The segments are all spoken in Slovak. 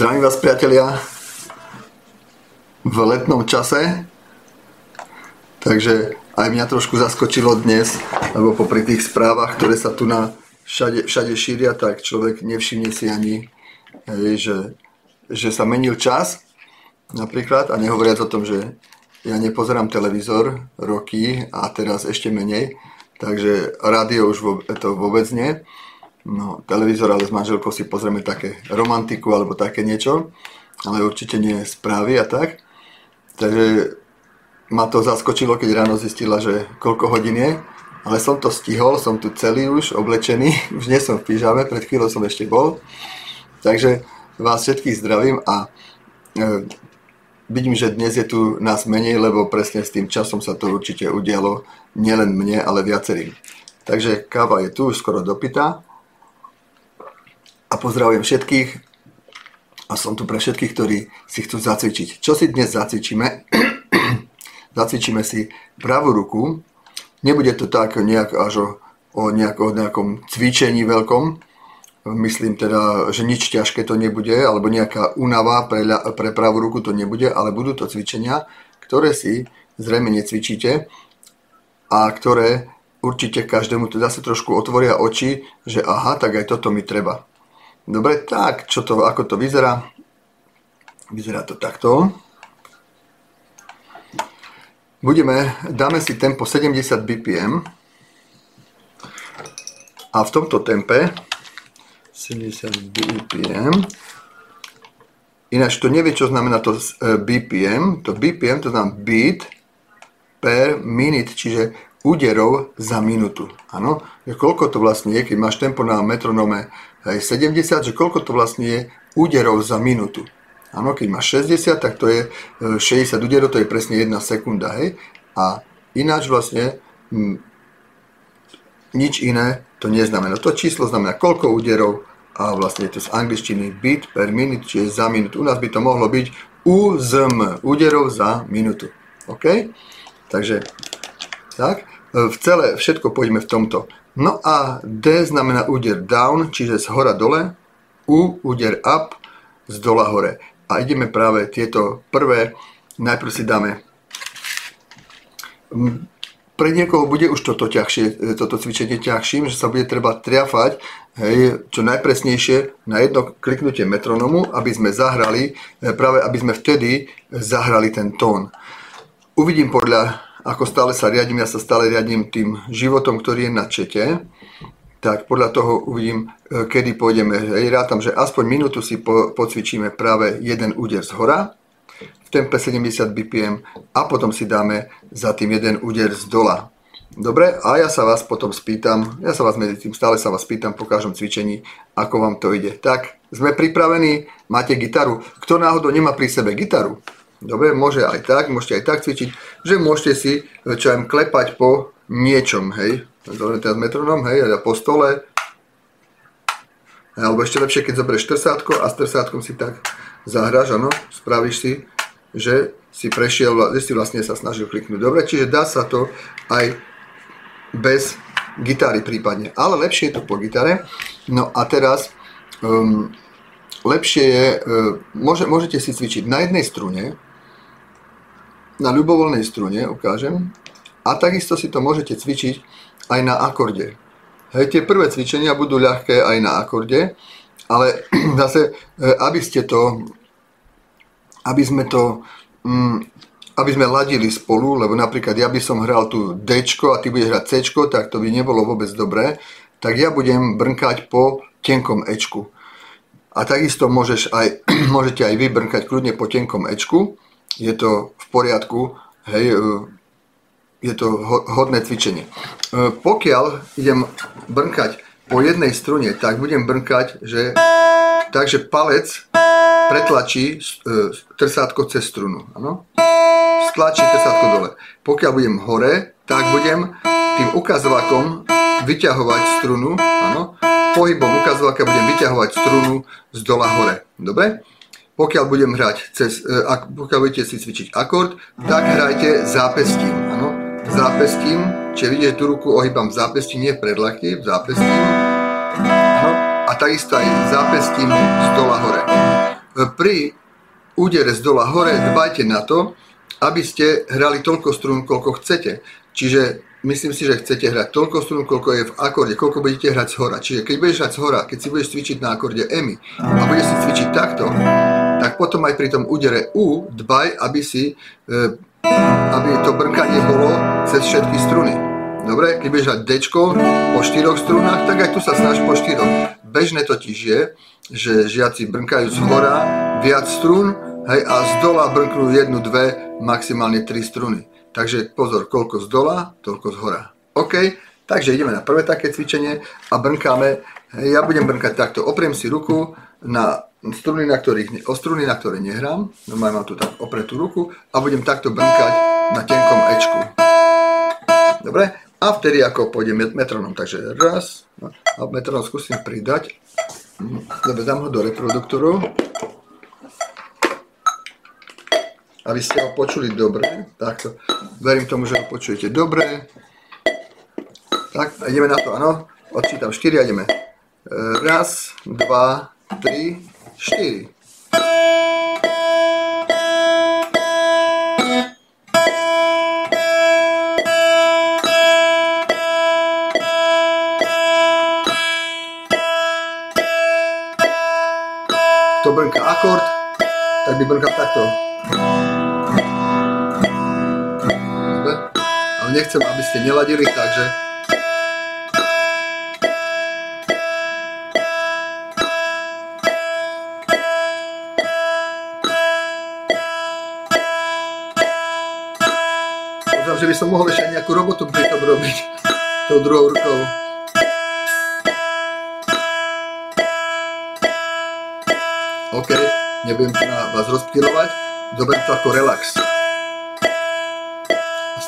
Zdravím vás priatelia v letnom čase. Takže aj mňa trošku zaskočilo dnes, lebo popri tých správach, ktoré sa tu na všade, všade šíria, tak človek nevšimne si ani, že, že sa menil čas napríklad a nehovoriac o tom, že ja nepozerám televízor roky a teraz ešte menej, takže rádio už to vôbec nie. No, televízor, ale s manželkou si pozrieme také romantiku alebo také niečo, ale určite nie správy a tak. Takže ma to zaskočilo, keď ráno zistila, že koľko hodín je, ale som to stihol, som tu celý už oblečený, už nie som v pyžame, pred chvíľou som ešte bol. Takže vás všetkých zdravím a e, vidím, že dnes je tu nás menej, lebo presne s tým časom sa to určite udialo nielen mne, ale viacerým. Takže káva je tu, už skoro dopytá. A pozdravujem všetkých a som tu pre všetkých, ktorí si chcú zacvičiť. Čo si dnes zacvičíme? zacvičíme si pravú ruku. Nebude to tak nejak až o, o, nejak, o nejakom cvičení veľkom, Myslím teda, že nič ťažké to nebude, alebo nejaká únava pre, pre pravú ruku to nebude, ale budú to cvičenia, ktoré si zrejme necvičíte a ktoré určite každému to zase trošku otvoria oči, že aha, tak aj toto mi treba. Dobre, tak, čo to, ako to vyzerá? Vyzerá to takto. Budeme, dáme si tempo 70 BPM a v tomto tempe 70 BPM. Ináč to nevie, čo znamená to e, BPM. To BPM to znamená beat per minute, čiže úderov za minútu. Áno, koľko to vlastne je, keď máš tempo na metronome 70, že koľko to vlastne je úderov za minútu. Áno, keď máš 60, tak to je 60 e, úderov, to je presne 1 sekunda, hej. A ináč vlastne m, nič iné to neznamená. To číslo znamená, koľko úderov a vlastne je to z angličtiny beat per minute, čiže za minútu. U nás by to mohlo byť UZM, úderov za minútu. OK? Takže tak, v celé všetko pôjdeme v tomto. No a D znamená úder down, čiže z hora dole, U úder up, z dola hore. A ideme práve tieto prvé, najprv si dáme pre niekoho bude už toto, ťažšie, toto cvičenie ťažším, že sa bude treba triafať hej, čo najpresnejšie na jedno kliknutie metronomu, aby sme zahrali, e, práve aby sme vtedy zahrali ten tón. Uvidím podľa, ako stále sa riadím, ja sa stále riadím tým životom, ktorý je na čete, tak podľa toho uvidím, e, kedy pôjdeme. Hej, rátam, že aspoň minútu si po, pocvičíme práve jeden úder z hora, tempe 70 BPM a potom si dáme za tým jeden úder z dola. Dobre, a ja sa vás potom spýtam, ja sa vás medzi tým stále sa vás pýtam po každom cvičení, ako vám to ide. Tak, sme pripravení, máte gitaru. Kto náhodou nemá pri sebe gitaru, dobre, môže aj tak, môžete aj tak cvičiť, že môžete si, čo aj klepať po niečom, hej. Dobre, teraz metronom, hej, a po stole. Alebo ešte lepšie, keď zoberieš trsátko a s trsátkom si tak zahráš, áno, spravíš si že si prešiel, že si vlastne sa snažil kliknúť. Dobre, čiže dá sa to aj bez gitary prípadne, ale lepšie je to po gitare. No a teraz um, lepšie je, uh, môže, môžete si cvičiť na jednej strune, na ľubovoľnej strune, ukážem, a takisto si to môžete cvičiť aj na akorde. Hej, tie prvé cvičenia budú ľahké aj na akorde, ale zase, uh, aby ste to aby sme to mm, aby sme ladili spolu, lebo napríklad ja by som hral tu D a ty budeš hrať C, tak to by nebolo vôbec dobré, tak ja budem brnkať po tenkom Ečku. A takisto môžeš aj, môžete aj vy brnkať kľudne po tenkom Ečku, je to v poriadku, hej, e, je to hodné cvičenie. E, pokiaľ idem brnkať po jednej strune, tak budem brnkať, že takže palec pretlačí e, trsátko cez strunu. Ano? Stlačí trsátko dole. Pokiaľ budem hore, tak budem tým ukazovakom vyťahovať strunu. Ano? Pohybom ukazovaká budem vyťahovať strunu z dola hore. Dobre? Pokiaľ budem hrať cez, e, ak, pokiaľ budete si cvičiť akord, tak hrajte zápestím. Ano? Zápestím, čiže vidíte tú ruku ohýbam v zápestí, nie v predlakti, v zápestím. Ano? A takisto aj zápestím z dola hore. pri údere z dola hore dbajte na to, aby ste hrali toľko strún, koľko chcete. Čiže myslím si, že chcete hrať toľko strún, koľko je v akorde, koľko budete hrať z hora. Čiže keď budeš hrať z hora, keď si budeš cvičiť na akorde EMI a budeš si cvičiť takto, tak potom aj pri tom údere U dbaj, aby si, e, aby to brnkanie bolo cez všetky struny. Dobre, keď budeš hrať D po štyroch strunách, tak aj tu sa snaž po štyroch. Bežné totiž je, že žiaci brnkajú z hora viac strún hej, a z dola brnknú jednu, dve, maximálne tri struny. Takže pozor, koľko z dola, toľko z hora. OK, takže ideme na prvé také cvičenie a brnkáme. Ja budem brnkať takto, opriem si ruku na struny, na ktorých, o struny, na ktoré nehrám. Normálne mám tu tak opretú ruku a budem takto brnkať na tenkom Ečku. Dobre? A vtedy ako pôjdem metronom. Takže raz, no, a metronom skúsim pridať. Dobre, dám ho do reproduktoru aby ste ho počuli dobre. Takto. Verím tomu, že ho počujete dobre. Tak, ideme na to, áno. Odčítam 4 a ideme. E, raz, dva, tri, štyri. Kto brnka akord, tak by brnkal takto. ale nechcem, aby ste neladili, takže že by som mohol ešte nejakú robotu pri tom robiť tou druhou rukou. OK, nebudem na vás rozptýlovať, zoberiem to ako relax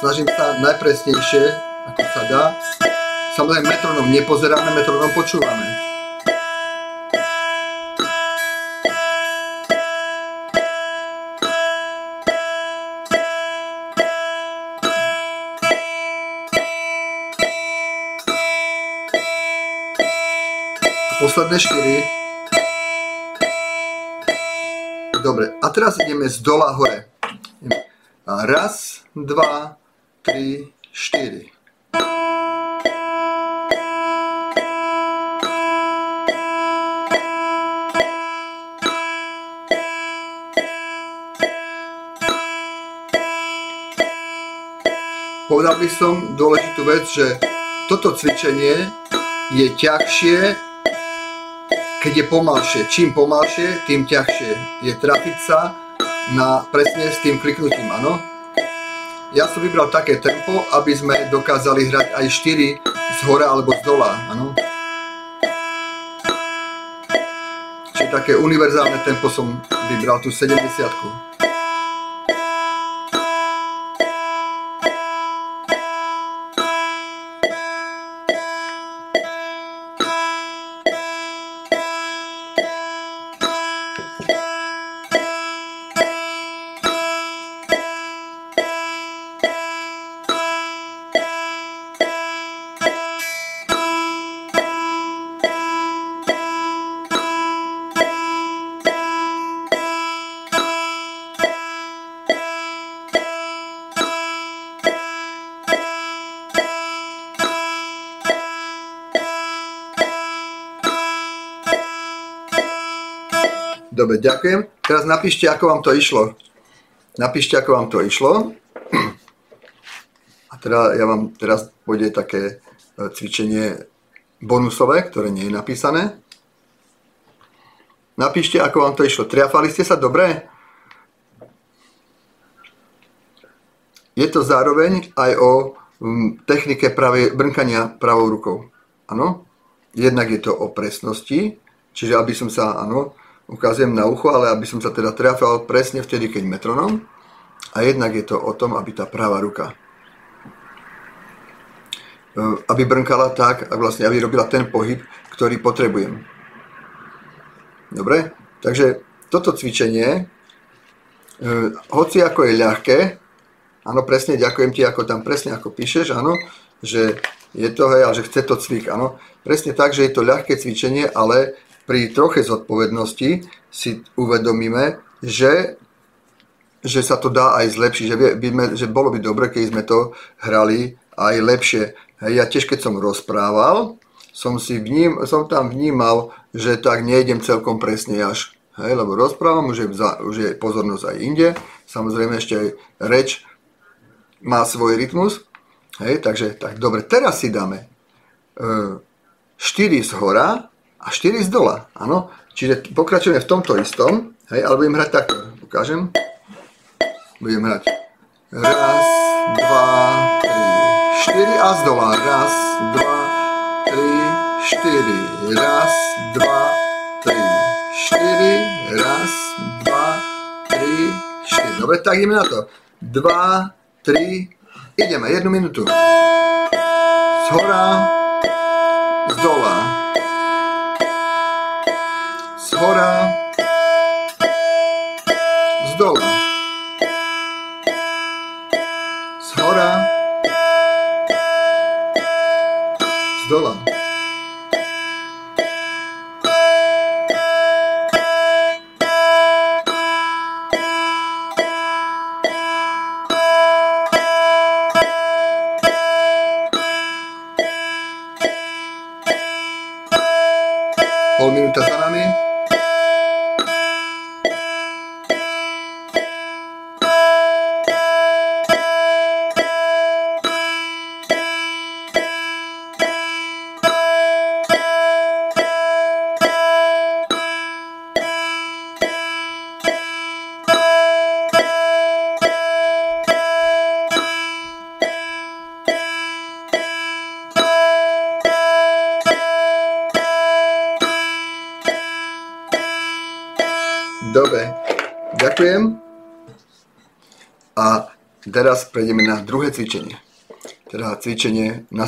snažím sa najpresnejšie, ako sa dá. Samozrejme metronom nepozeráme, metronom počúvame. Posledné 4. Dobre, a teraz ideme z dola hore. Raz, dva, 3, 4. Povedal by som dôležitú vec, že toto cvičenie je ťažšie, keď je pomalšie. Čím pomalšie, tým ťažšie je trafiť sa na presne s tým kliknutím, áno? ja som vybral také tempo, aby sme dokázali hrať aj 4 z hora alebo z dola, áno. Čiže také univerzálne tempo som vybral tú 70 -ku. Ďakujem. Teraz napíšte, ako vám to išlo. Napíšte, ako vám to išlo. A teda ja vám teraz pôjde také e, cvičenie bonusové, ktoré nie je napísané. Napíšte, ako vám to išlo. Triafali ste sa dobre? Je to zároveň aj o technike pravé, brnkania pravou rukou. Áno? Jednak je to o presnosti, čiže aby som sa, áno, ukazujem na ucho, ale aby som sa teda trafal presne vtedy, keď metronom. A jednak je to o tom, aby tá práva ruka e, aby brnkala tak, a vlastne aby robila ten pohyb, ktorý potrebujem. Dobre? Takže toto cvičenie, e, hoci ako je ľahké, áno, presne, ďakujem ti, ako tam presne ako píšeš, áno, že je to, hej, a že chce to cvik, áno. Presne tak, že je to ľahké cvičenie, ale pri troche zodpovednosti si uvedomíme, že, že sa to dá aj zlepšiť, že, by že bolo by dobre, keď sme to hrali aj lepšie. Ja tiež, keď som rozprával, som, si vním, som tam vnímal, že tak nejdem celkom presne až. Hej, lebo rozprávam, už je, už je pozornosť aj inde. Samozrejme ešte aj reč má svoj rytmus. Hej, takže tak dobre, teraz si dáme e, 4 z hora a 4 z dola. Áno? Čiže pokračujeme v tomto istom, hej, ale budem hrať takto. Ukážem. Budem hrať raz, dva, tri, štyri a z dola. Raz, dva, tri, štyri. Raz, dva, tri, štyri. Raz, dva, tri, štyri. Dobre, tak ideme na to. Dva, tri, ideme. Jednu minútu. Z hora, z dola. Z dola. Z cvičenie. Teda cvičenie na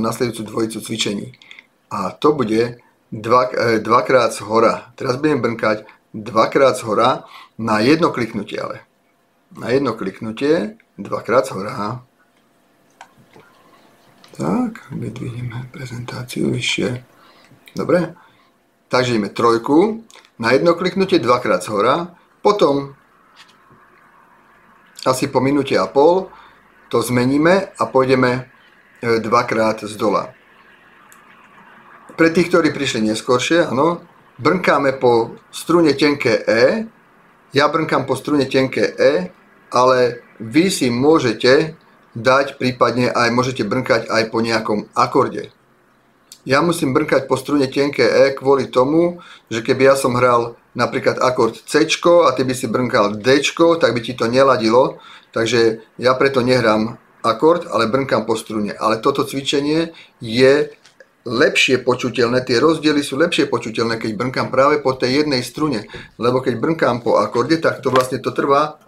nasledujúcu dvojicu cvičení. A to bude dva, e, dvakrát z hora. Teraz budem brnkať dvakrát z hora na jedno kliknutie ale. Na jedno kliknutie dvakrát z hora. Tak, vydvihneme prezentáciu vyššie. Dobre. Takže ideme trojku na jedno kliknutie dvakrát z hora, potom asi po minúte a pol to zmeníme a pôjdeme e, dvakrát z dola. Pre tých, ktorí prišli neskôršie, áno, brnkáme po strune tenké E, ja brnkám po strune tenké E, ale vy si môžete dať prípadne aj, môžete brnkať aj po nejakom akorde ja musím brnkať po strune tenké E kvôli tomu, že keby ja som hral napríklad akord C a ty by si brnkal D, tak by ti to neladilo. Takže ja preto nehrám akord, ale brnkám po strune. Ale toto cvičenie je lepšie počuteľné, tie rozdiely sú lepšie počuteľné, keď brnkám práve po tej jednej strune. Lebo keď brnkám po akorde, tak to vlastne to trvá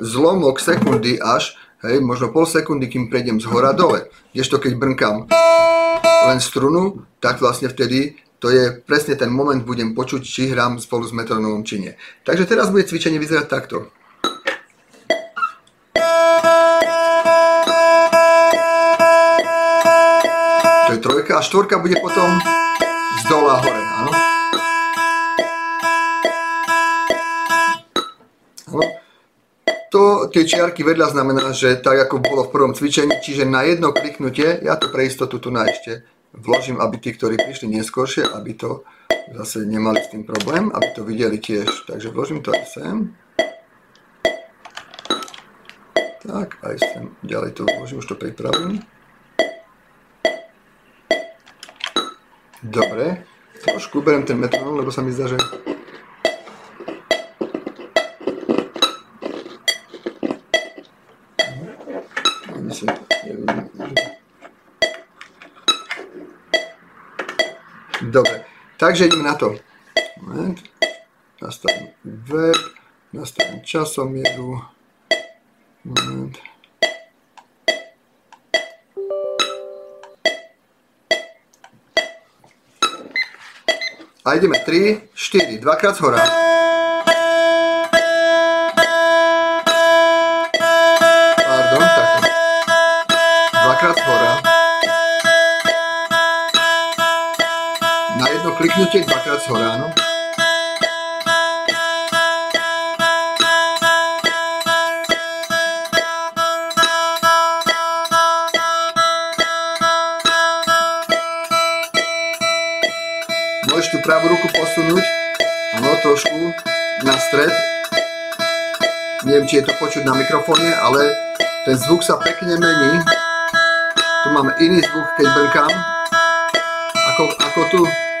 zlomok sekundy až, hej, možno pol sekundy, kým prejdem z hora dole. Kdežto keď brnkám len strunu, tak vlastne vtedy to je presne ten moment, budem počuť, či hrám spolu s metronomom, či nie. Takže teraz bude cvičenie vyzerať takto. A štvorka bude potom z dola hore, áno? Áno? To, tie čiarky vedľa znamená, že tak ako bolo v prvom cvičení, čiže na jedno kliknutie, ja to pre istotu tu na ešte vložím, aby tí, ktorí prišli neskôršie, aby to zase nemali s tým problém, aby to videli tiež. Takže vložím to aj sem. Tak, aj sem. Ďalej to vložím, už to pripravím. Dobre. Trošku uberiem ten metronom, lebo sa mi zdá, že Dobre, takže ideme na to. Moment. Nastavím web, nastavím časomieru. Moment. A ideme 3, 4, dvakrát z hora. na jedno kliknutie dvakrát z hora, áno. Pravú ruku posunúť, áno, trošku na stred. Neviem, či je to počuť na mikrofóne, ale ten zvuk sa pekne mení. Tu máme iný zvuk, keď brnkám, ako, ako tu.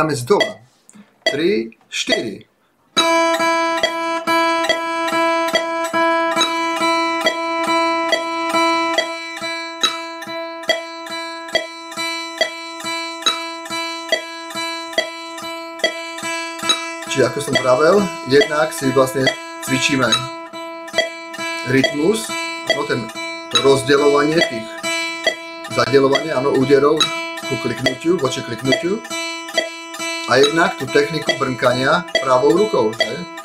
Dáme z dola. 3, 4. Čiže ako som pravel, jednak si vlastne cvičíme rytmus, no ten, to rozdeľovanie tých zadeľovanie, áno, úderov ku kliknutiu, voči kliknutiu a jednak tú techniku brnkania pravou rukou, že?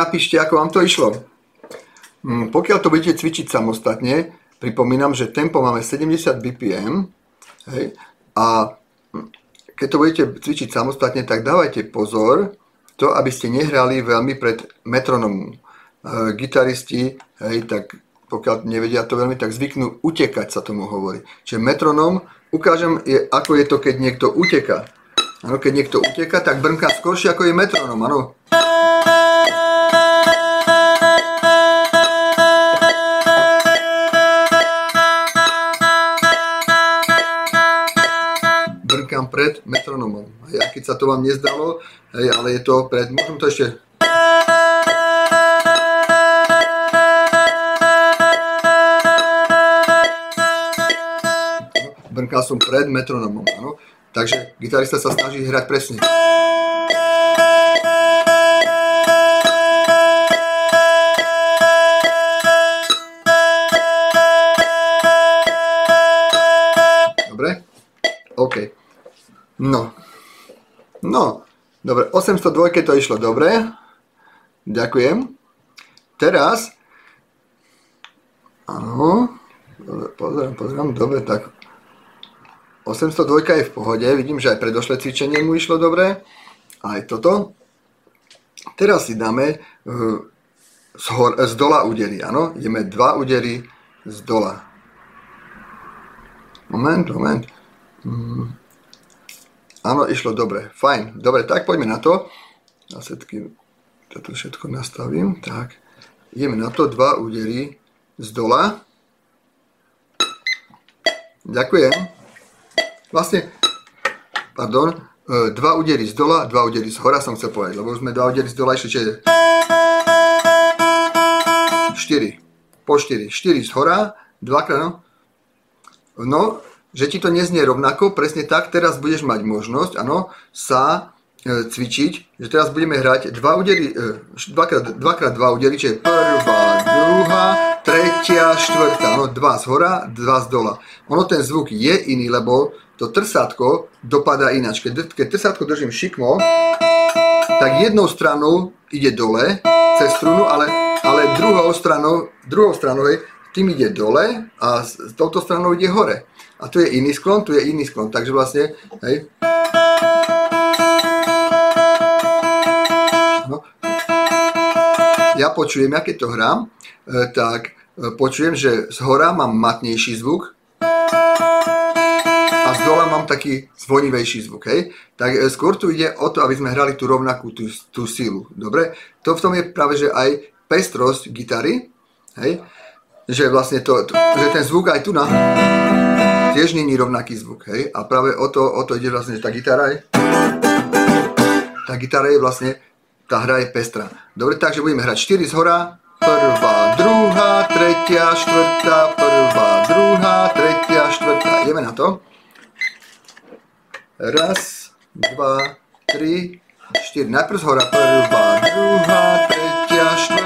Napíšte, ako vám to išlo. Mm, Pokiaľ to budete cvičiť samostatne, pripomínam, že tempo máme 70 BPM hej, a keď to budete cvičiť samostatne, tak dávajte pozor, to, aby ste nehrali veľmi pred metronomom. E, gitaristi, hej, tak pokiaľ nevedia to veľmi, tak zvyknú utekať, sa tomu hovorí. Čiže metronom, ukážem, je, ako je to, keď niekto uteká. Áno, keď niekto uteka, tak brnká skoršie ako je metronom, áno. Pred metronomom. Ja keď sa to vám nezdalo, hej, ale je to pred, môžem to ešte brnkal som pred metronomom, áno. Takže gitarista sa snaží hrať presne. OK. No. No. Dobre, 802 to išlo dobre. Ďakujem. Teraz Áno. Pozerám, pozerám. Dobre, tak 802 je v pohode, vidím, že aj predošlé cvičenie mu išlo dobre. Aj toto. Teraz si dáme uh, z, hor, z dola údery, áno. Ideme dva údery z dola. Moment, moment. Áno, išlo dobre, fajn. Dobre, tak poďme na to. Ja setky, toto všetko nastavím. Tak, ideme na to, dva údery z dola. Ďakujem vlastne, pardon, e, dva údery z dola, dva údery z hora som chcel povedať, lebo sme dva údery z dola išli, čiže 4, po 4, 4 z hora, dvakrát, no. No, že ti to neznie rovnako, presne tak, teraz budeš mať možnosť, áno, sa e, cvičiť, že teraz budeme hrať dva údery, e, dvakrát, dvakrát dva údery, čiže prvá, druhá, tretia, štvrtá, no dva z hora, dva z dola. Ono ten zvuk je iný, lebo to trsátko dopadá ináč. Keď, keď trsátko držím šikmo, tak jednou stranou ide dole cez strunu, ale, ale druhou stranou, druhou stranou tým ide dole a s touto stranou ide hore. A tu je iný sklon, tu je iný sklon. Takže vlastne, hej. No. Ja počujem, ja keď to hrám, e, tak e, počujem, že z hora mám matnejší zvuk a z dola mám taký zvonivejší zvuk. Hej. Tak e, skôr tu ide o to, aby sme hrali tú rovnakú tú, tú silu. Dobre? To v tom je práve, že aj pestrosť gitary, hej, že vlastne to, to, že ten zvuk aj tu na tiež není rovnaký zvuk, hej? A práve o to, o to ide vlastne, že tá gitara je, tá gitara je vlastne, tá hra je pestrá. Dobre, takže budeme hrať 4 z hora, prvá, druhá, tretia, štvrtá, prvá, druhá, tretia, štvrtá. Ideme na to. Raz, dva, tri, štyri. Najprv z hora, prvá, druhá, tretia, štvrtá,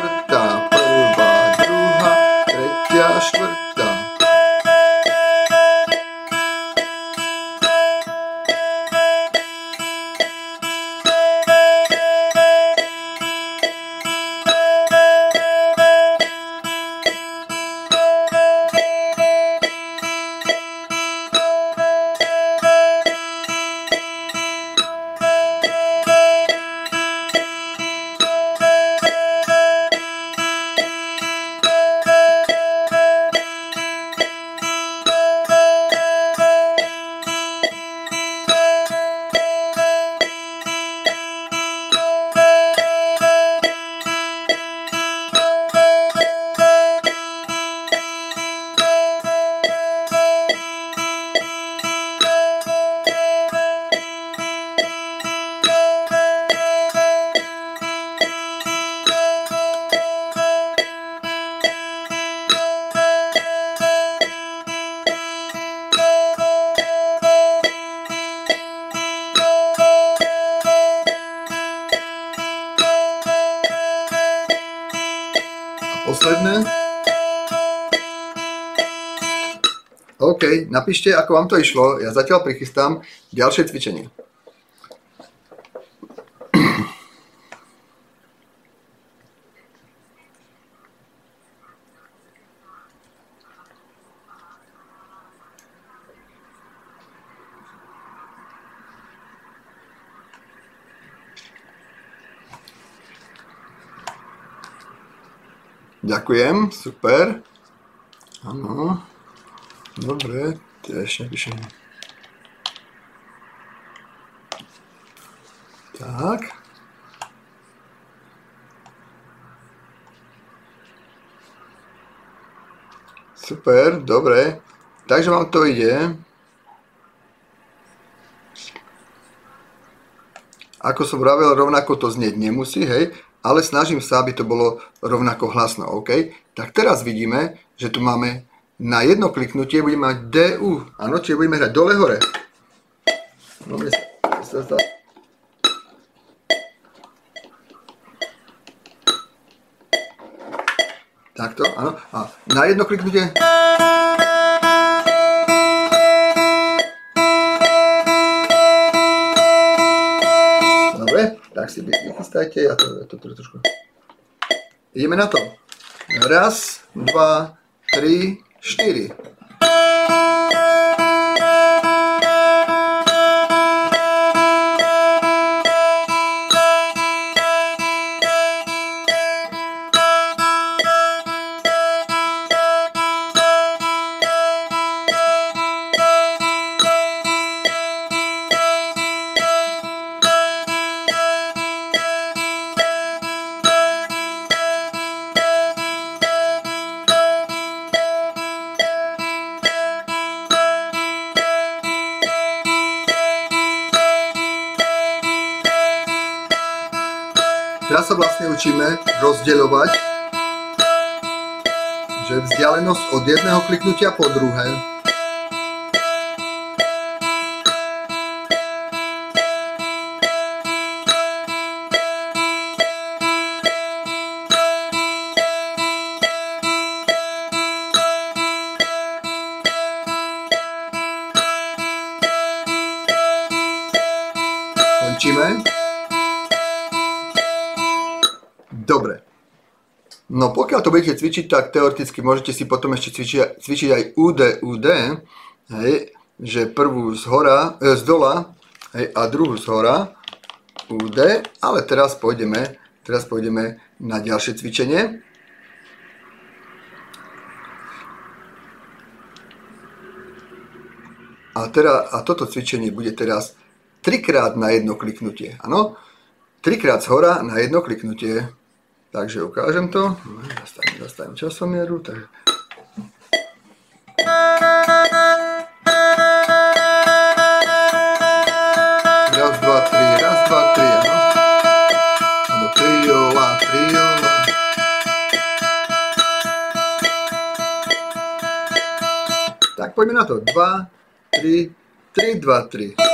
OK, napíšte, ako vám to išlo. Ja zatiaľ prichystám ďalšie cvičenie. Ďakujem, super. Áno. Dobre, ešte napíšem. Tak. Super, dobre. Takže vám to ide. Ako som vravel, rovnako to znieť nemusí, hej ale snažím sa, aby to bolo rovnako hlasno. OK? Tak teraz vidíme, že tu máme na jedno kliknutie budeme mať DU. Áno, čiže budeme hrať dole hore. No, sa, sa, Takto, áno. A na jedno kliknutie tak si vychystajte, ja to, ja to trošku... Ideme na to. Raz, dva, tri, štiri. Teraz sa vlastne učíme rozdeľovať, že vzdialenosť od jedného kliknutia po druhé pokiaľ to budete cvičiť, tak teoreticky môžete si potom ešte cvičiť, cvičiť aj UD, hej, že prvú z hora, e, z dola hej, a druhú z hora, UD, ale teraz pôjdeme, teraz pôjdeme na ďalšie cvičenie. A, teda, a toto cvičenie bude teraz trikrát na jedno kliknutie. Áno? Trikrát z hora na jedno kliknutie. Takže ukážem to. Zastavím, zastavím časomieru. Tak... Raz, dva, tri, raz, dva, tri, áno. Alebo triola, triola. Tak poďme na to. 2, 3, 3, 2, 3.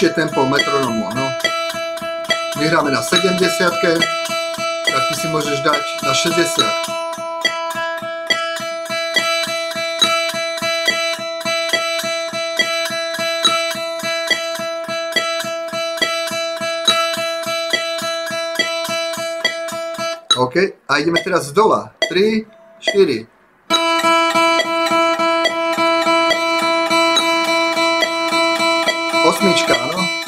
nižšie tempo metronomu. No. My hráme na 70 tak ty si môžeš dať na 60. OK, a ideme teraz z dola. 3, 4. Osmička, áno.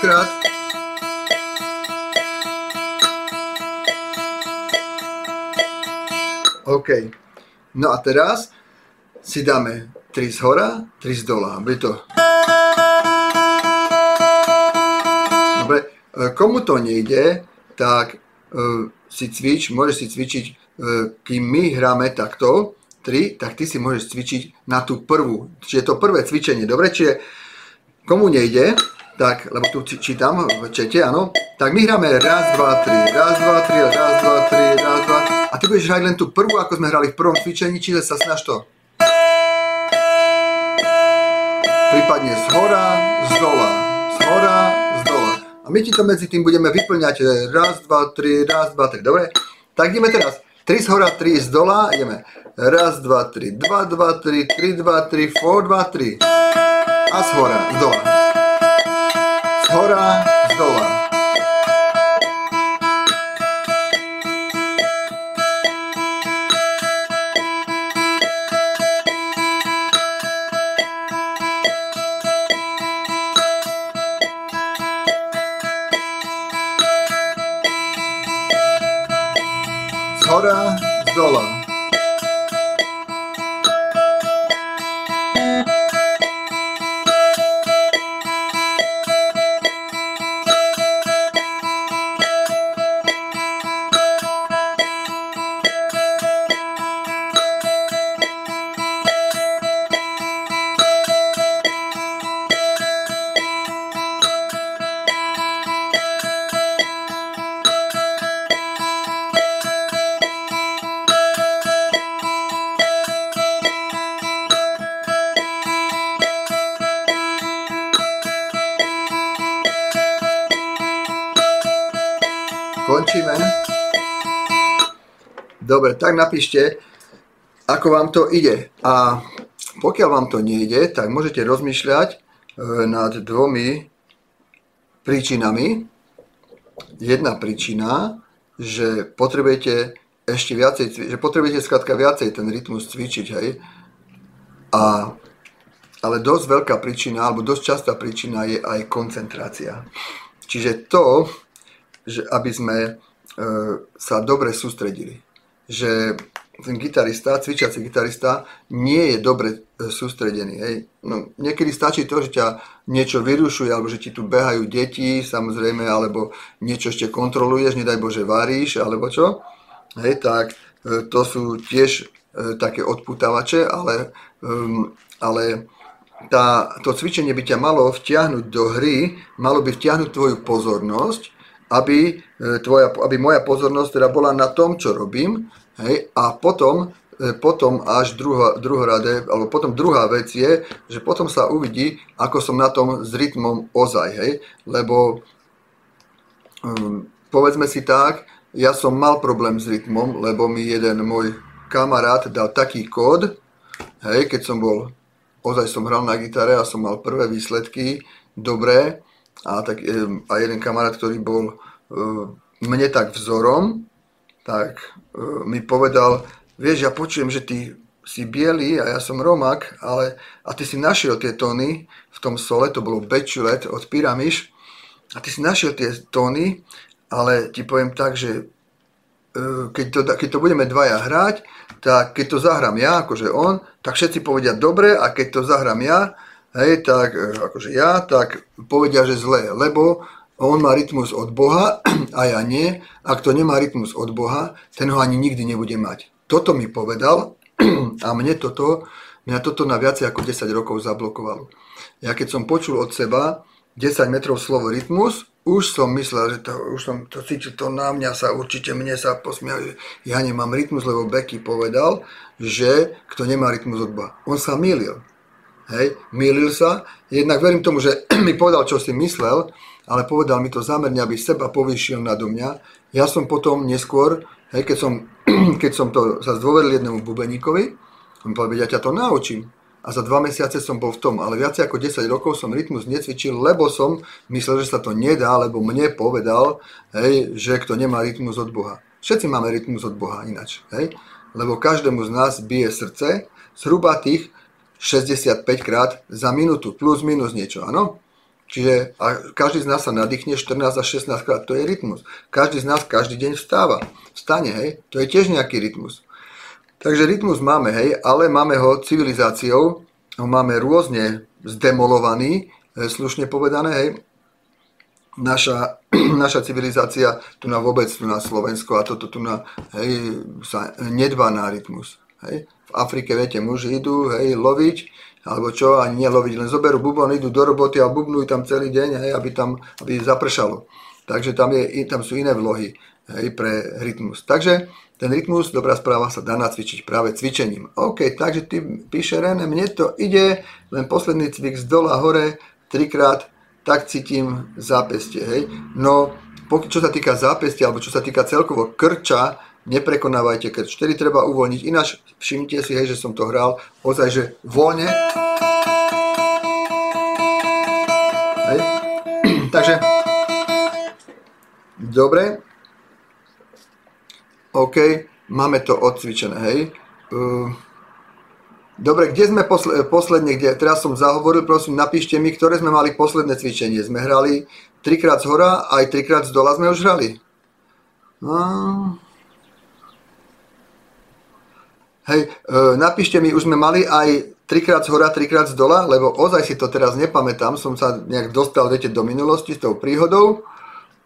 Dvakrát. OK. No a teraz si dáme 3 z hora, 3 z dola. Bude to... Dobre, e, komu to nejde, tak uh, si cvič, môžeš si cvičiť, uh, kým my hráme takto, 3, tak ty si môžeš cvičiť na tú prvú. Čiže to prvé cvičenie, dobre? Čiže komu nejde, tak, lebo tu čítam v čete, áno, tak my hráme raz, dva, tri, raz, dva, tri, raz, dva, tri, raz, dva, a ty budeš hrať len tú prvú, ako sme hrali v prvom cvičení, čiže sa snaž to. Prípadne z hora, z dola, z hora, z dola. A my ti to medzi tým budeme vyplňať raz, dva, tri, raz, dva, tri, dobre? Tak ideme teraz. 3 z hora, 3 z dola, ideme. Raz, dva, tri, dva, dva, tri, tri, dva, tri, four, dva, tri. A z hora, z dola Torah zola. Torah Zohar. Tak napíšte, ako vám to ide. A pokiaľ vám to nejde, tak môžete rozmýšľať e, nad dvomi príčinami. Jedna príčina, že potrebujete ešte viacej, že potrebujete skrátka viacej ten rytmus cvičiť, hej. A, ale dosť veľká príčina, alebo dosť častá príčina je aj koncentrácia. Čiže to, že aby sme e, sa dobre sústredili. Že ten gitarista, cvičiaci gitarista, nie je dobre e, sústredený. Hej. No, niekedy stačí to, že ťa niečo vyrušuje, alebo že ti tu behajú deti, samozrejme, alebo niečo ešte kontroluješ, nedaj Bože varíš, alebo čo. Hej, tak e, to sú tiež také odputávače, ale, um, ale tá, to cvičenie by ťa malo vtiahnuť do hry, malo by vtiahnuť tvoju pozornosť aby, e, tvoja, aby moja pozornosť teda bola na tom, čo robím, hej, a potom, e, potom až druho, druhorade, alebo potom druhá vec je, že potom sa uvidí, ako som na tom s rytmom ozaj, hej, lebo um, povedzme si tak, ja som mal problém s rytmom, lebo mi jeden môj kamarát dal taký kód, hej, keď som bol, ozaj som hral na gitare a som mal prvé výsledky, dobré, a, tak, a jeden kamarát, ktorý bol e, mne tak vzorom, tak e, mi povedal, vieš, ja počujem, že ty si biely a ja som romak, ale a ty si našiel tie tóny v tom sole, to bolo Bechulet od Pyramiš, a ty si našiel tie tóny, ale ti poviem tak, že e, keď to, keď to budeme dvaja hrať, tak keď to zahrám ja, akože on, tak všetci povedia dobre a keď to zahrám ja, hej, tak e, akože ja, tak povedia, že zle, lebo on má rytmus od Boha a ja nie. Ak to nemá rytmus od Boha, ten ho ani nikdy nebude mať. Toto mi povedal a mne toto, mňa toto na viacej ako 10 rokov zablokovalo. Ja keď som počul od seba 10 metrov slovo rytmus, už som myslel, že to, už som to cítil, to na mňa sa určite mne sa posmial, ja nemám rytmus, lebo Becky povedal, že kto nemá rytmus od Boha. On sa mýlil. Hej, mýlil sa. Jednak verím tomu, že mi povedal, čo si myslel, ale povedal mi to zámerne, aby seba povýšil nado mňa. Ja som potom neskôr, hej, keď som, keď som to sa zdôveril jednému bubeníkovi, on povedal, ja ťa to naučím. A za dva mesiace som bol v tom, ale viac ako 10 rokov som rytmus necvičil, lebo som myslel, že sa to nedá, lebo mne povedal, hej, že kto nemá rytmus od Boha. Všetci máme rytmus od Boha ináč, hej? lebo každému z nás bije srdce, zhruba tých 65 krát za minútu, plus minus niečo, áno? Čiže a každý z nás sa nadýchne 14 až 16 krát, to je rytmus. Každý z nás každý deň vstáva, vstane, hej, to je tiež nejaký rytmus. Takže rytmus máme, hej, ale máme ho civilizáciou, ho máme rôzne zdemolovaný, e, slušne povedané, hej. Naša, naša civilizácia tu na vôbec, tu na Slovensko a toto tu na, hej, sa nedbá na rytmus. Hej v Afrike, viete, muži idú, hej, loviť, alebo čo, ani neloviť, len zoberú bubon, idú do roboty a bubnujú tam celý deň, hej, aby tam aby zapršalo. Takže tam, je, tam sú iné vlohy hej, pre rytmus. Takže ten rytmus, dobrá správa, sa dá nacvičiť práve cvičením. OK, takže ty píše René, mne to ide, len posledný cvik z dola hore, trikrát, tak cítim zápestie. Hej. No, čo sa týka zápestia, alebo čo sa týka celkovo krča, neprekonávajte krč. Vtedy treba uvoľniť. Ináč všimnite si, hej, že som to hral ozaj, že voľne. Hej. Takže, dobre. OK, máme to odcvičené, hej. Uh, dobre, kde sme posle, posledne, kde, teraz som zahovoril, prosím, napíšte mi, ktoré sme mali posledné cvičenie. Sme hrali trikrát z hora, aj trikrát z dola sme už hrali. No, Hej, e, napíšte mi, už sme mali aj trikrát z hora, trikrát z dola, lebo ozaj si to teraz nepamätám, som sa nejak dostal, viete, do minulosti s tou príhodou.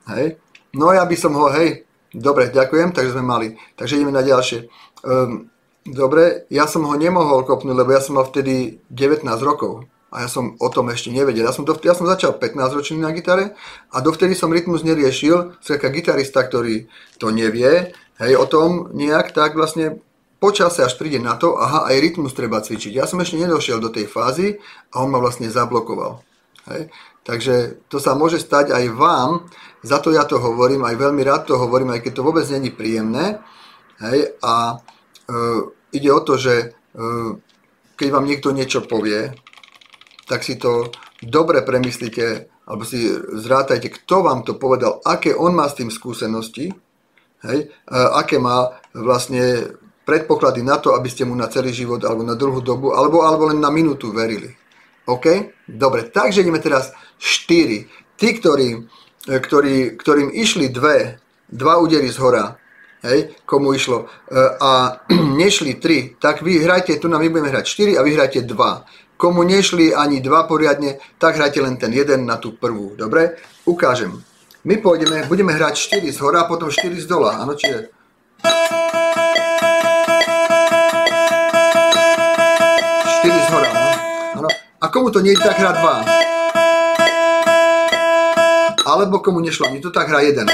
Hej, no ja by som ho, hej, dobre, ďakujem, takže sme mali. Takže ideme na ďalšie. Um, dobre, ja som ho nemohol kopnúť, lebo ja som mal vtedy 19 rokov a ja som o tom ešte nevedel. Ja som, dovtedy, ja som začal 15 ročný na gitare a dovtedy som rytmus neriešil. Skrka gitarista, ktorý to nevie, hej, o tom nejak, tak vlastne počase až príde na to, aha, aj rytmus treba cvičiť. Ja som ešte nedošiel do tej fázy a on ma vlastne zablokoval. Hej. Takže to sa môže stať aj vám, za to ja to hovorím, aj veľmi rád to hovorím, aj keď to vôbec není príjemné. Hej. A e, ide o to, že e, keď vám niekto niečo povie, tak si to dobre premyslíte, alebo si zrátajte, kto vám to povedal, aké on má s tým skúsenosti, hej, e, aké má vlastne predpoklady na to, aby ste mu na celý život alebo na dlhú dobu alebo, alebo len na minútu verili. OK? Dobre, takže ideme teraz 4. Tí, ktorí, e, ktorí, ktorým išli dve, dva údery z hora, hej, komu išlo, e, a nešli 3, tak vy hrajte, tu nám my budeme hrať 4 a vy hrajte 2. Komu nešli ani 2 poriadne, tak hrajte len ten jeden na tú prvú. Dobre? Ukážem. My pôjdeme, budeme hrať 4 z hora potom 4 z dola. Áno, čiže... A komu to nejde, tak hrá 2. Alebo komu nešlo ani to, tak hrá 1.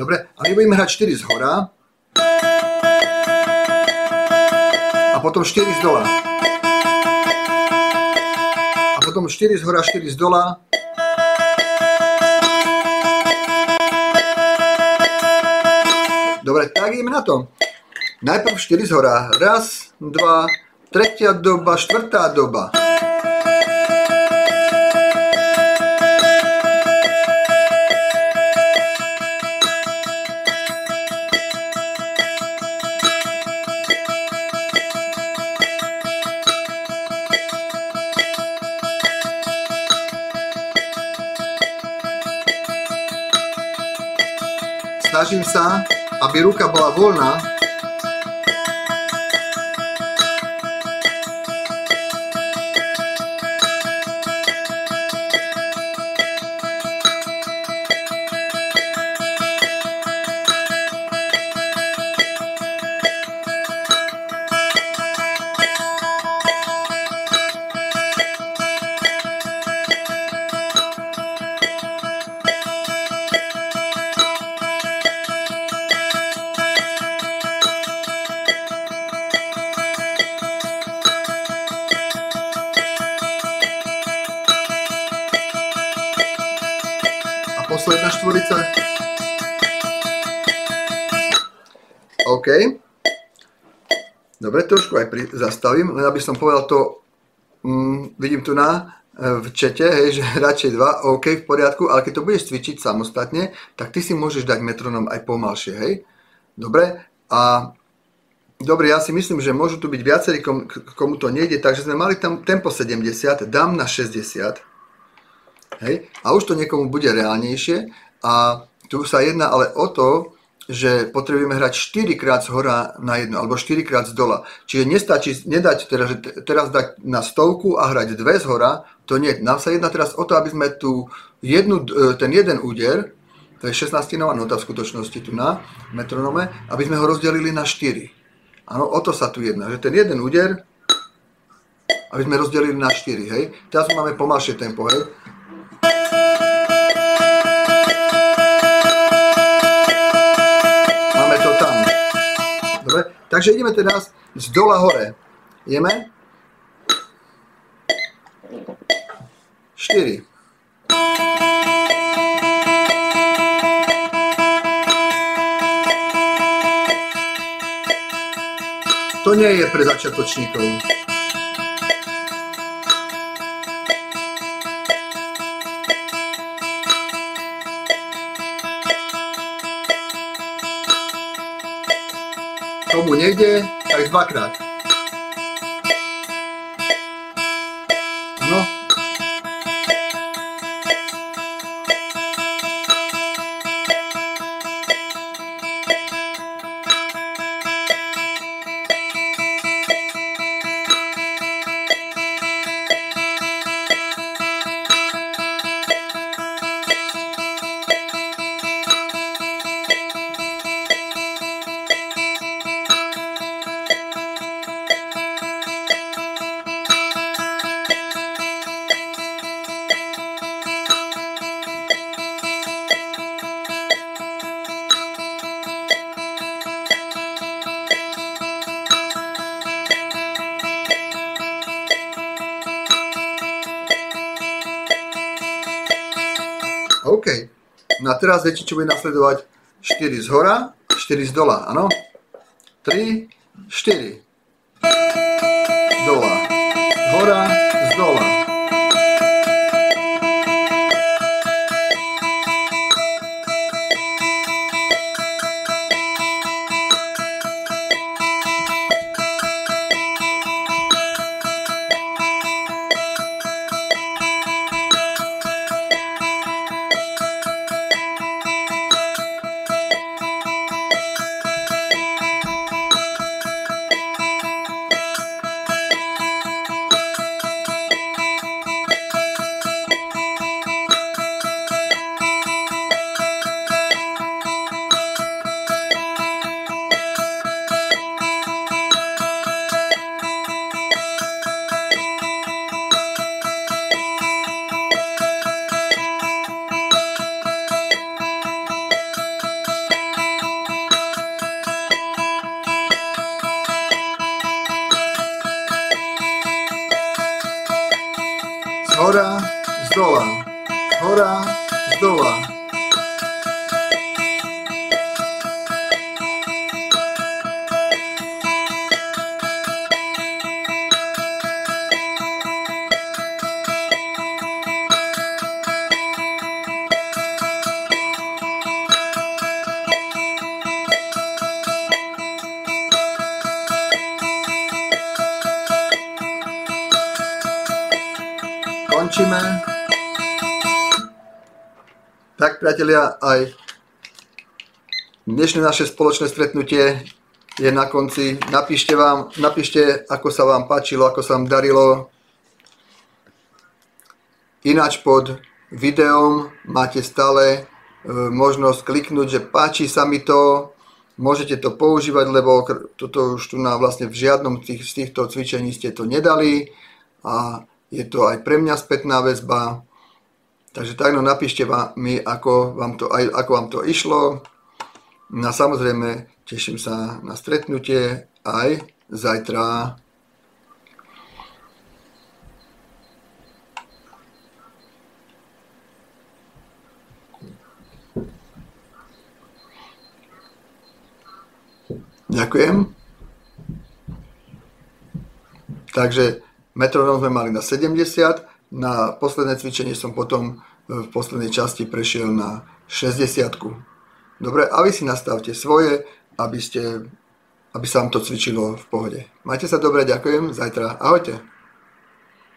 Dobre, a my budeme hrať 4 z hora. A potom 4 z dola. A potom 4 z hora, 4 z dola. Dobre, tak ideme na to. Najprv 4 z hora. Raz, dva, tretia doba, štvrtá doba. Snažím sa, aby ruka bola voľná, posledná štvorica. OK. Dobre, trošku aj pri, zastavím, len aby som povedal to, mm, vidím tu na e, v čete, hej, že radšej dva, OK, v poriadku, ale keď to budeš cvičiť samostatne, tak ty si môžeš dať metronom aj pomalšie, hej. Dobre, a Dobre, ja si myslím, že môžu tu byť viacerí, komu to nejde, takže sme mali tam tempo 70, dám na 60, Hej? A už to niekomu bude reálnejšie a tu sa jedná ale o to, že potrebujeme hrať 4 krát z hora na jedno, alebo 4 krát z dola. Čiže nestačí nedať teraz, teraz dať na stovku a hrať dve z hora, to nie. Nám sa jedná teraz o to, aby sme tu jednu, e, ten jeden úder, to je 16 nová nota v skutočnosti tu na metronome, aby sme ho rozdelili na 4. Áno, o to sa tu jedná, že ten jeden úder, aby sme rozdelili na 4, hej. Teraz máme pomalšie tempo, hej. Takže ideme teraz z dola hore. Ideme? 4. To nie je pre začiatočníkov. Komu nejde, tak dvakrát. Teraz viete, čo bude nasledovať? 4 z hora, 4 z dola, áno? 3, končíme. Tak, priatelia, aj dnešné naše spoločné stretnutie je na konci. Napíšte, vám, napíšte, ako sa vám páčilo, ako sa vám darilo. Ináč pod videom máte stále e, možnosť kliknúť, že páči sa mi to, môžete to používať, lebo toto už tu na vlastne v žiadnom z týchto cvičení ste to nedali a je to aj pre mňa spätná väzba. Takže tak no napíšte mi, ako vám, to, aj, ako vám to išlo. No samozrejme, teším sa na stretnutie aj zajtra. Ďakujem. Takže Metronóm sme mali na 70, na posledné cvičenie som potom v poslednej časti prešiel na 60. Dobre, a vy si nastavte svoje, aby, ste, aby sa vám to cvičilo v pohode. Majte sa dobre, ďakujem, zajtra, ahojte.